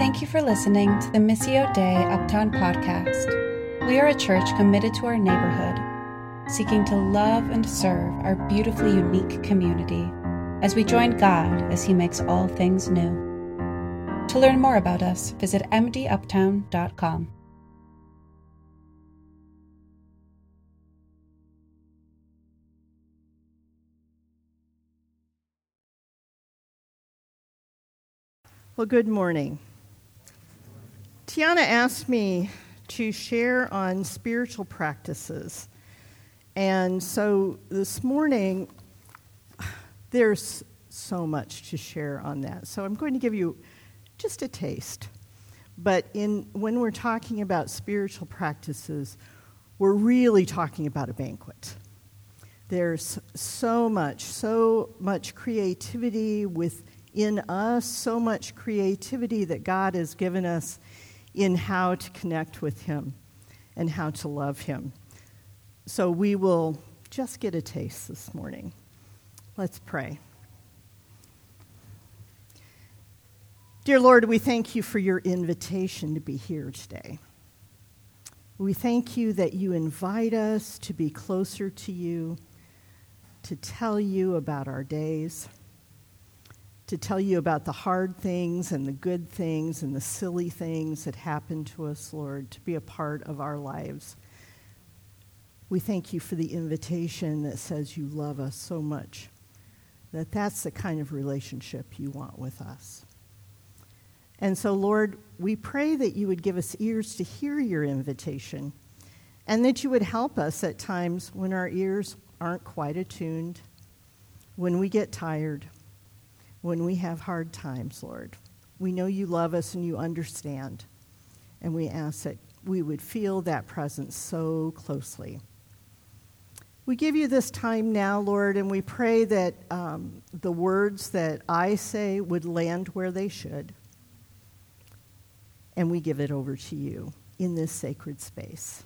Thank you for listening to the Missio Dei Uptown podcast. We are a church committed to our neighborhood, seeking to love and serve our beautifully unique community as we join God as He makes all things new. To learn more about us, visit mduptown.com. Well, good morning. Tiana asked me to share on spiritual practices. And so this morning, there's so much to share on that. So I'm going to give you just a taste. But in, when we're talking about spiritual practices, we're really talking about a banquet. There's so much, so much creativity within us, so much creativity that God has given us in how to connect with Him and how to love Him. So we will just get a taste this morning. Let's pray. Dear Lord, we thank you for your invitation to be here today. We thank you that you invite us to be closer to you, to tell you about our days, to tell you about the hard things and the good things and the silly things that happen to us, Lord, to be a part of our lives. We thank you for the invitation that says you love us so much that that's the kind of relationship you want with us. And so, Lord, we pray that you would give us ears to hear your invitation and that you would help us at times when our ears aren't quite attuned, when we get tired, when we have hard times, Lord. We know you love us and you understand, and we ask that we would feel that presence so closely. We give you this time now, Lord, and we pray that um, the words that I say would land where they should. And we give it over to you in this sacred space.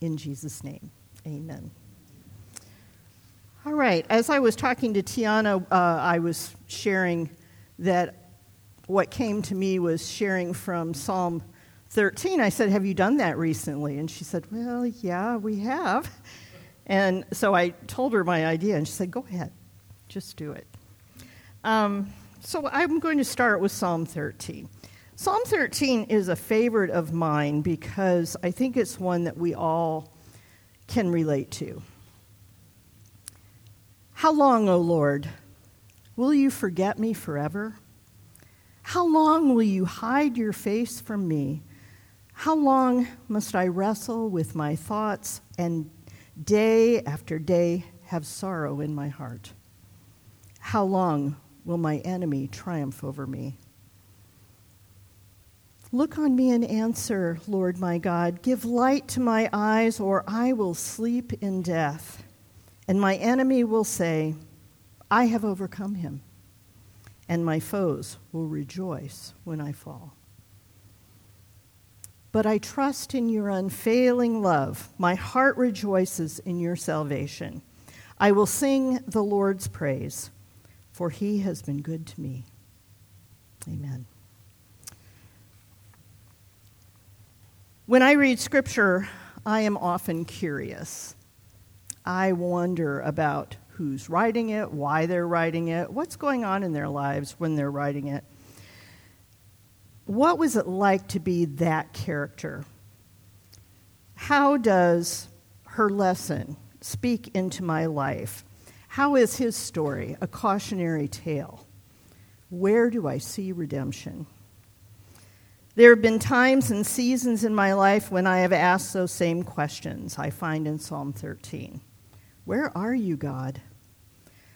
In Jesus' name, amen. All right, as I was talking to Tiana, uh, I was sharing that what came to me was sharing from Psalm 13. I said, Have you done that recently? And she said, Well, yeah, we have. And so I told her my idea, and she said, Go ahead, just do it. Um, so I'm going to start with Psalm 13. Psalm 13 is a favorite of mine because I think it's one that we all can relate to. How long, O Lord, will you forget me forever? How long will you hide your face from me? How long must I wrestle with my thoughts and day after day have sorrow in my heart. How long will my enemy triumph over me? Look on me and answer, Lord my God. Give light to my eyes, or I will sleep in death. And my enemy will say, I have overcome him, and my foes will rejoice when I fall but I trust in your unfailing love. My heart rejoices in your salvation. I will sing the Lord's praise, for he has been good to me. Amen. When I read scripture, I am often curious. I wonder about who's writing it, why they're writing it, what's going on in their lives when they're writing it. What was it like to be that character? How does her lesson speak into my life? How is his story a cautionary tale? Where do I see redemption? There have been times and seasons in my life when I have asked those same questions I find in Psalm 13. Where are you, God?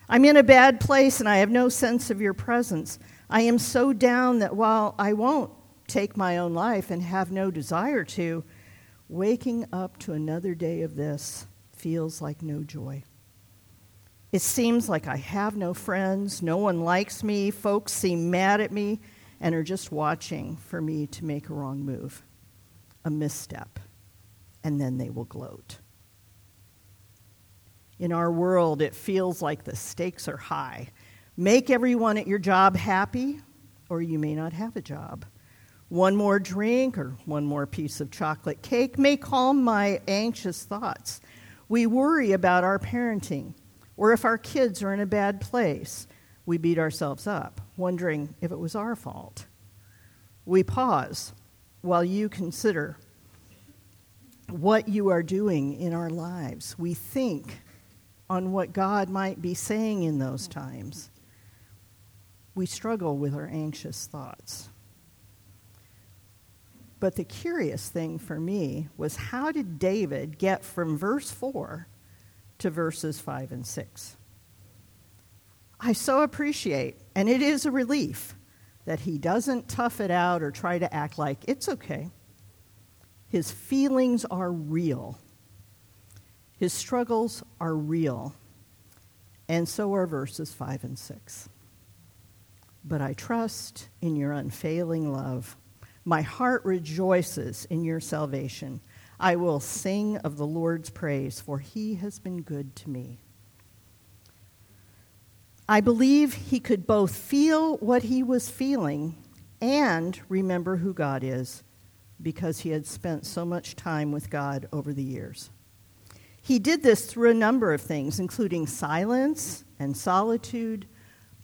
I'm in a bad place and I have no sense of your presence. I am so down that while I won't take my own life and have no desire to, waking up to another day of this feels like no joy. It seems like I have no friends, no one likes me, folks seem mad at me and are just watching for me to make a wrong move, a misstep, and then they will gloat. In our world, it feels like the stakes are high. Make everyone at your job happy, or you may not have a job. One more drink or one more piece of chocolate cake may calm my anxious thoughts. We worry about our parenting, or if our kids are in a bad place, we beat ourselves up, wondering if it was our fault. We pause while you consider what you are doing in our lives. We think on what God might be saying in those times. We struggle with our anxious thoughts. But the curious thing for me was how did David get from verse 4 to verses 5 and 6? I so appreciate, and it is a relief, that he doesn't tough it out or try to act like it's okay. His feelings are real. His struggles are real. And so are verses 5 and 6. But I trust in your unfailing love. My heart rejoices in your salvation. I will sing of the Lord's praise, for he has been good to me. I believe he could both feel what he was feeling and remember who God is because he had spent so much time with God over the years. He did this through a number of things, including silence and solitude,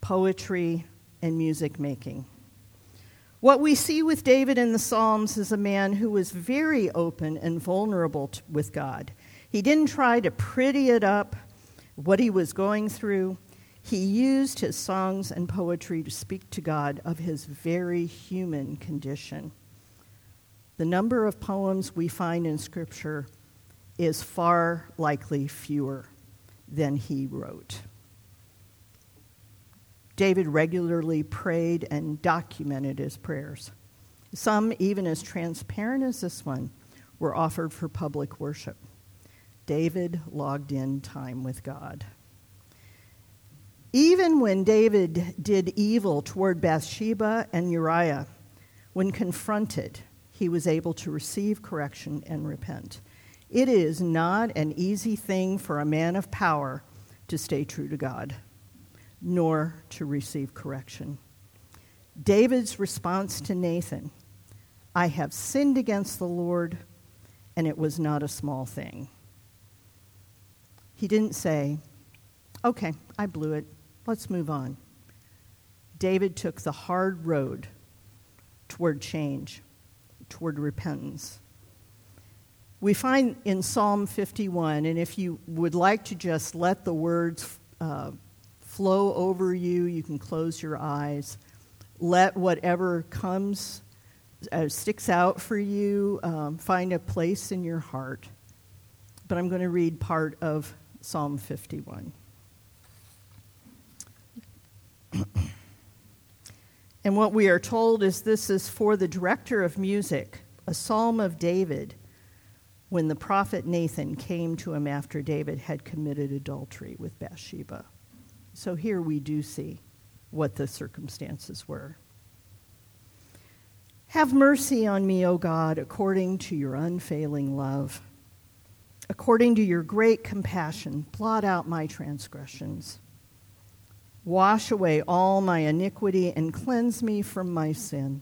poetry, and music making. What we see with David in the Psalms is a man who was very open and vulnerable with God. He didn't try to pretty it up, what he was going through. He used his songs and poetry to speak to God of his very human condition. The number of poems we find in Scripture is far likely fewer than he wrote. David regularly prayed and documented his prayers. Some, even as transparent as this one, were offered for public worship. David logged in time with God. Even when David did evil toward Bathsheba and Uriah, when confronted, he was able to receive correction and repent. It is not an easy thing for a man of power to stay true to God nor to receive correction. David's response to Nathan I have sinned against the Lord, and it was not a small thing. He didn't say, Okay, I blew it. Let's move on. David took the hard road toward change, toward repentance. We find in Psalm 51, and if you would like to just let the words uh, flow over you. You can close your eyes. Let whatever comes, uh, sticks out for you, um, find a place in your heart. But I'm going to read part of Psalm 51. and what we are told is this is for the director of music, a psalm of David, when the prophet Nathan came to him after David had committed adultery with Bathsheba. So here we do see what the circumstances were. Have mercy on me, O God, according to your unfailing love. According to your great compassion, blot out my transgressions. Wash away all my iniquity and cleanse me from my sin.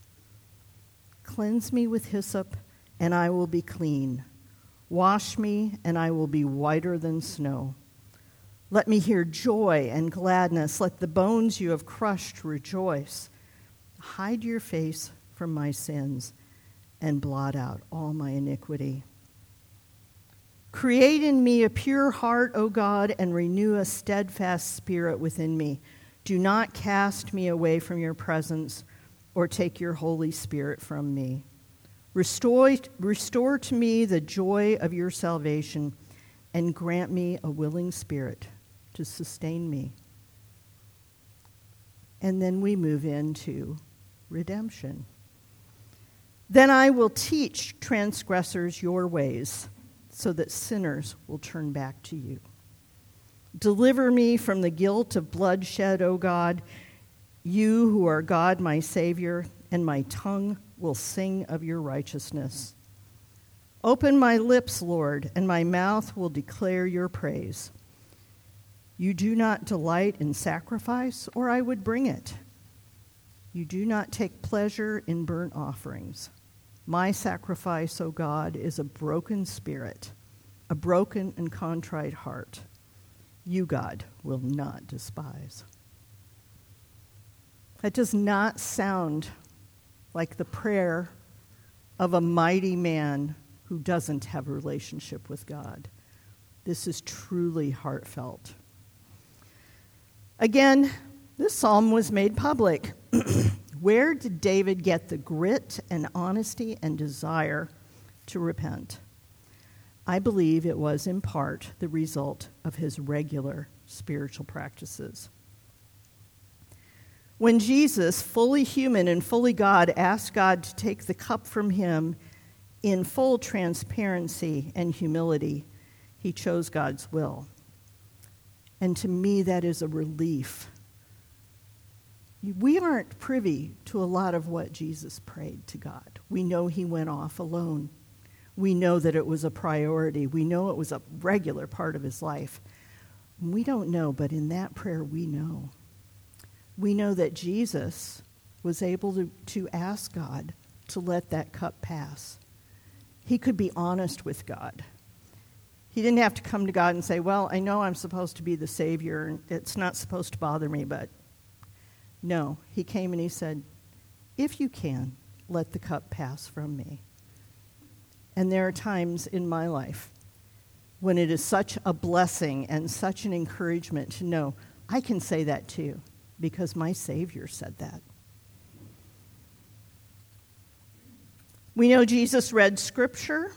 Cleanse me with hyssop, and I will be clean. Wash me, and I will be whiter than snow. Let me hear joy and gladness. Let the bones you have crushed rejoice. Hide your face from my sins and blot out all my iniquity. Create in me a pure heart, O God, and renew a steadfast spirit within me. Do not cast me away from your presence or take your Holy Spirit from me. Restore, restore to me the joy of your salvation and grant me a willing spirit to sustain me. And then we move into redemption. Then I will teach transgressors your ways, so that sinners will turn back to you. Deliver me from the guilt of bloodshed, O God, you who are God, my Savior, and my tongue will sing of your righteousness. Open my lips, Lord, and my mouth will declare your praise. You do not delight in sacrifice, or I would bring it. You do not take pleasure in burnt offerings. My sacrifice, O God, is a broken spirit, a broken and contrite heart. You, God, will not despise. That does not sound like the prayer of a mighty man who doesn't have a relationship with God. This is truly heartfelt. Again, this psalm was made public. Where did David get the grit and honesty and desire to repent? I believe it was in part the result of his regular spiritual practices. When Jesus, fully human and fully God, asked God to take the cup from him in full transparency and humility, he chose God's will. And to me, that is a relief we aren't privy to a lot of what Jesus prayed to God. We know he went off alone. We know that it was a priority. We know it was a regular part of his life. We don't know, but in that prayer, we know. We know that Jesus was able to, to ask God to let that cup pass. He could be honest with God. He didn't have to come to God and say, Well, I know I'm supposed to be the Savior, and it's not supposed to bother me, but no, he came and he said, If you can, let the cup pass from me. And there are times in my life when it is such a blessing and such an encouragement to know I can say that too because my Savior said that. We know Jesus read Scripture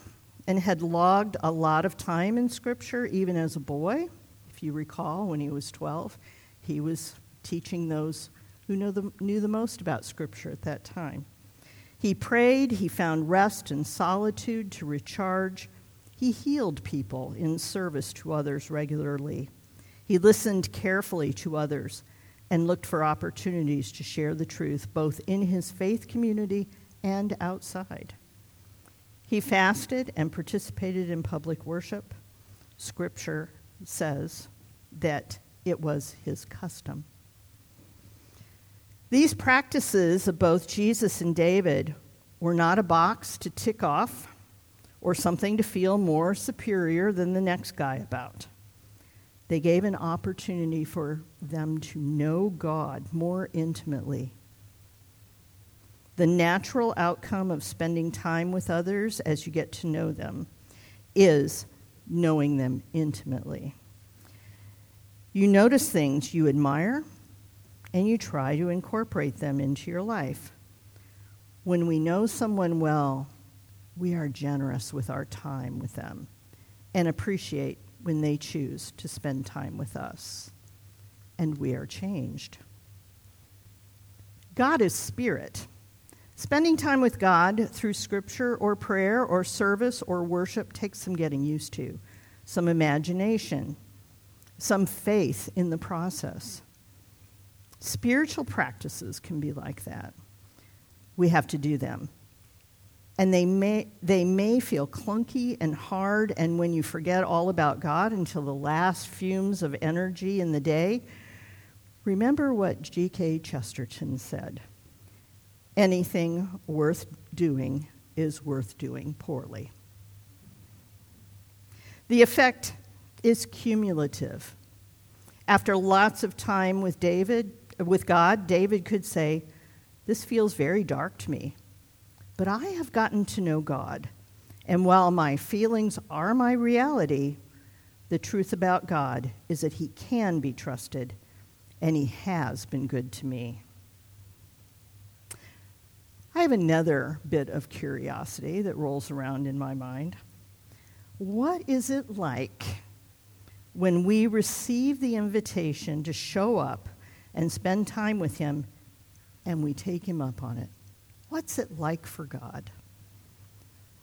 and had logged a lot of time in Scripture, even as a boy. If you recall, when he was 12, he was teaching those who knew the, knew the most about Scripture at that time. He prayed, he found rest and solitude to recharge. He healed people in service to others regularly. He listened carefully to others and looked for opportunities to share the truth both in his faith community and outside. He fasted and participated in public worship. Scripture says that it was his custom. These practices of both Jesus and David were not a box to tick off or something to feel more superior than the next guy about. They gave an opportunity for them to know God more intimately. The natural outcome of spending time with others as you get to know them is knowing them intimately. You notice things you admire and you try to incorporate them into your life. When we know someone well, we are generous with our time with them and appreciate when they choose to spend time with us. And we are changed. God is spirit. Spending time with God through scripture or prayer or service or worship takes some getting used to, some imagination, some faith in the process. Spiritual practices can be like that. We have to do them. And they may, they may feel clunky and hard, and when you forget all about God until the last fumes of energy in the day, remember what G.K. Chesterton said anything worth doing is worth doing poorly. The effect is cumulative. After lots of time with David, with God, David could say, This feels very dark to me, but I have gotten to know God. And while my feelings are my reality, the truth about God is that He can be trusted, and He has been good to me. I have another bit of curiosity that rolls around in my mind. What is it like when we receive the invitation to show up and spend time with Him, and we take Him up on it. What's it like for God?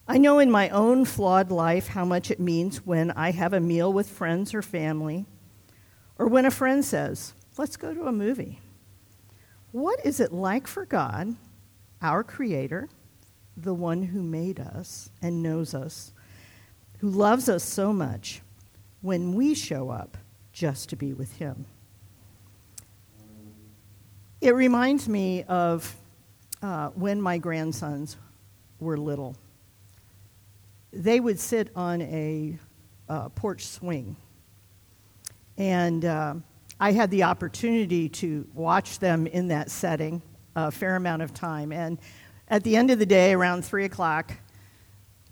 I know in my own flawed life how much it means when I have a meal with friends or family, or when a friend says, Let's go to a movie. What is it like for God, our Creator, the one who made us and knows us, who loves us so much, when we show up just to be with Him? It reminds me of uh, when my grandsons were little. They would sit on a uh, porch swing. And uh, I had the opportunity to watch them in that setting a fair amount of time. And at the end of the day, around 3 o'clock,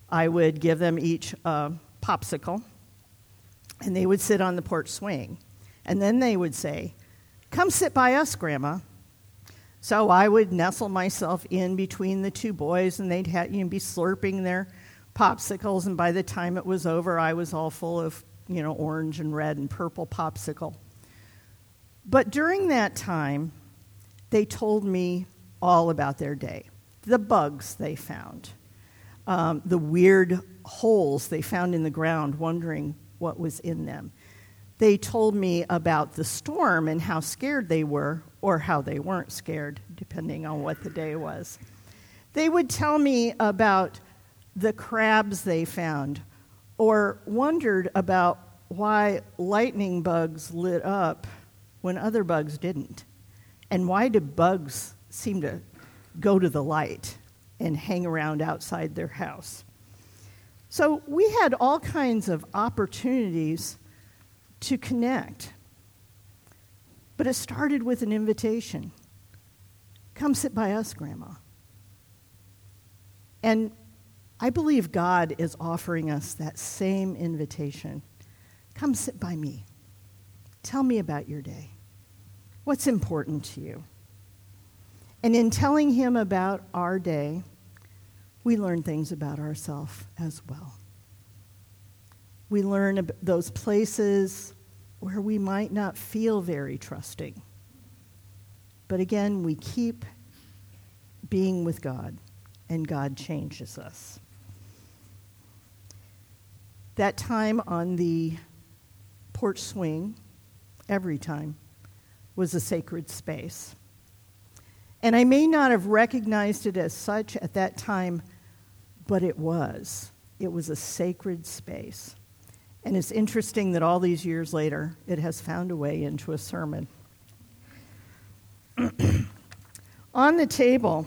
I would give them each a popsicle, and they would sit on the porch swing. And then they would say, Come sit by us, Grandma. So I would nestle myself in between the two boys, and they'd have, you know, be slurping their popsicles. And by the time it was over, I was all full of, you know, orange and red and purple popsicle. But during that time, they told me all about their day the bugs they found, um, the weird holes they found in the ground, wondering what was in them. They told me about the storm and how scared they were or how they weren't scared, depending on what the day was. They would tell me about the crabs they found or wondered about why lightning bugs lit up when other bugs didn't. And why do bugs seem to go to the light and hang around outside their house? So we had all kinds of opportunities to connect but it started with an invitation Come sit by us, Grandma. And I believe God is offering us that same invitation. Come sit by me. Tell me about your day. What's important to you? And in telling him about our day, we learn things about ourselves as well. We learn those places where we might not feel very trusting. But again, we keep being with God, and God changes us. That time on the porch swing, every time, was a sacred space. And I may not have recognized it as such at that time, but it was. It was a sacred space. And it's interesting that all these years later, it has found a way into a sermon. on the table,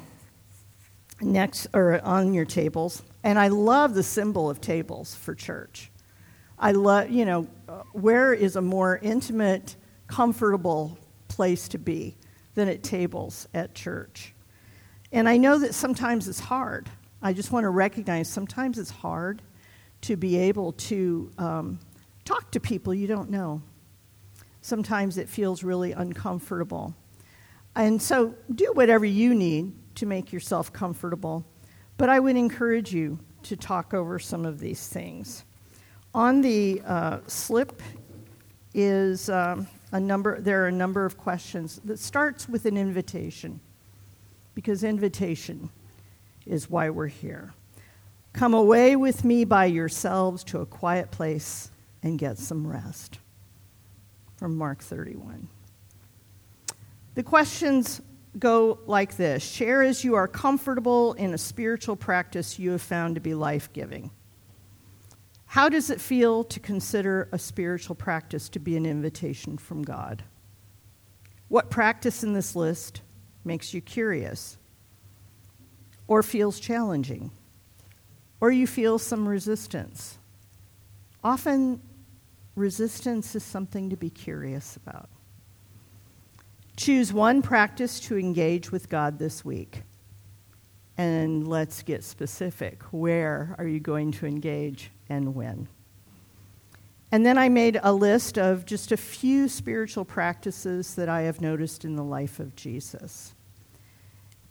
next, or on your tables, and I love the symbol of tables for church. I love, you know, where is a more intimate, comfortable place to be than at tables at church? And I know that sometimes it's hard. I just want to recognize sometimes it's hard to be able to um, talk to people you don't know. Sometimes it feels really uncomfortable. And so do whatever you need to make yourself comfortable. But I would encourage you to talk over some of these things. On the uh, slip is um, a number, there are a number of questions that starts with an invitation, because invitation is why we're here. Come away with me by yourselves to a quiet place and get some rest. From Mark 31. The questions go like this Share as you are comfortable in a spiritual practice you have found to be life giving. How does it feel to consider a spiritual practice to be an invitation from God? What practice in this list makes you curious or feels challenging? Or you feel some resistance. Often, resistance is something to be curious about. Choose one practice to engage with God this week. And let's get specific. Where are you going to engage and when? And then I made a list of just a few spiritual practices that I have noticed in the life of Jesus.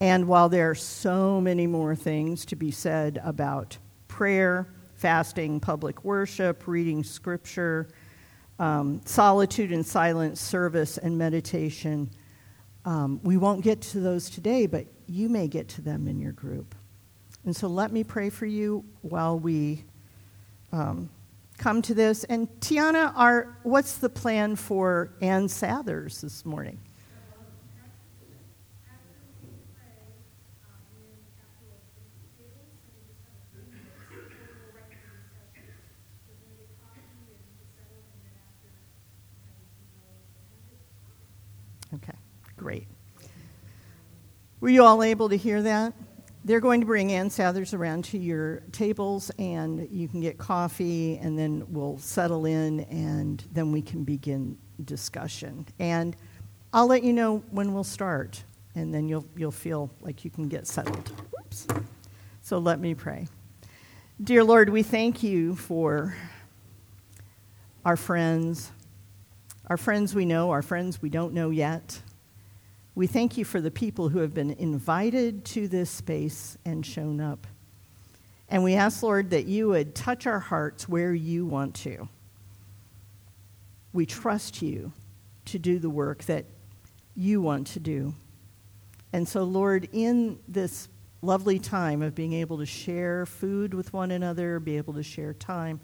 And while there are so many more things to be said about prayer, fasting, public worship, reading scripture, um, solitude and silence, service, and meditation, um, we won't get to those today, but you may get to them in your group. And so let me pray for you while we um, come to this. And Tiana, our, what's the plan for Ann Sathers this morning? Okay, great. Were you all able to hear that? They're going to bring Ann Sathers around to your tables, and you can get coffee, and then we'll settle in, and then we can begin discussion. And I'll let you know when we'll start, and then you'll, you'll feel like you can get settled. Oops. So let me pray. Dear Lord, we thank you for our friends, our friends we know, our friends we don't know yet. We thank you for the people who have been invited to this space and shown up. And we ask, Lord, that you would touch our hearts where you want to. We trust you to do the work that you want to do. And so, Lord, in this lovely time of being able to share food with one another, be able to share time,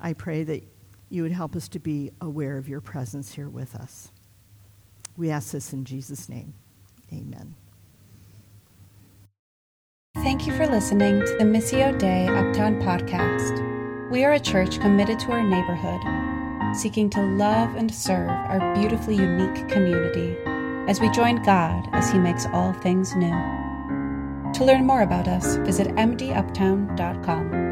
I pray that you would help us to be aware of your presence here with us. We ask this in Jesus' name. Amen. Thank you for listening to the Missio Dei Uptown podcast. We are a church committed to our neighborhood, seeking to love and serve our beautifully unique community as we join God as He makes all things new. To learn more about us, visit mduptown.com.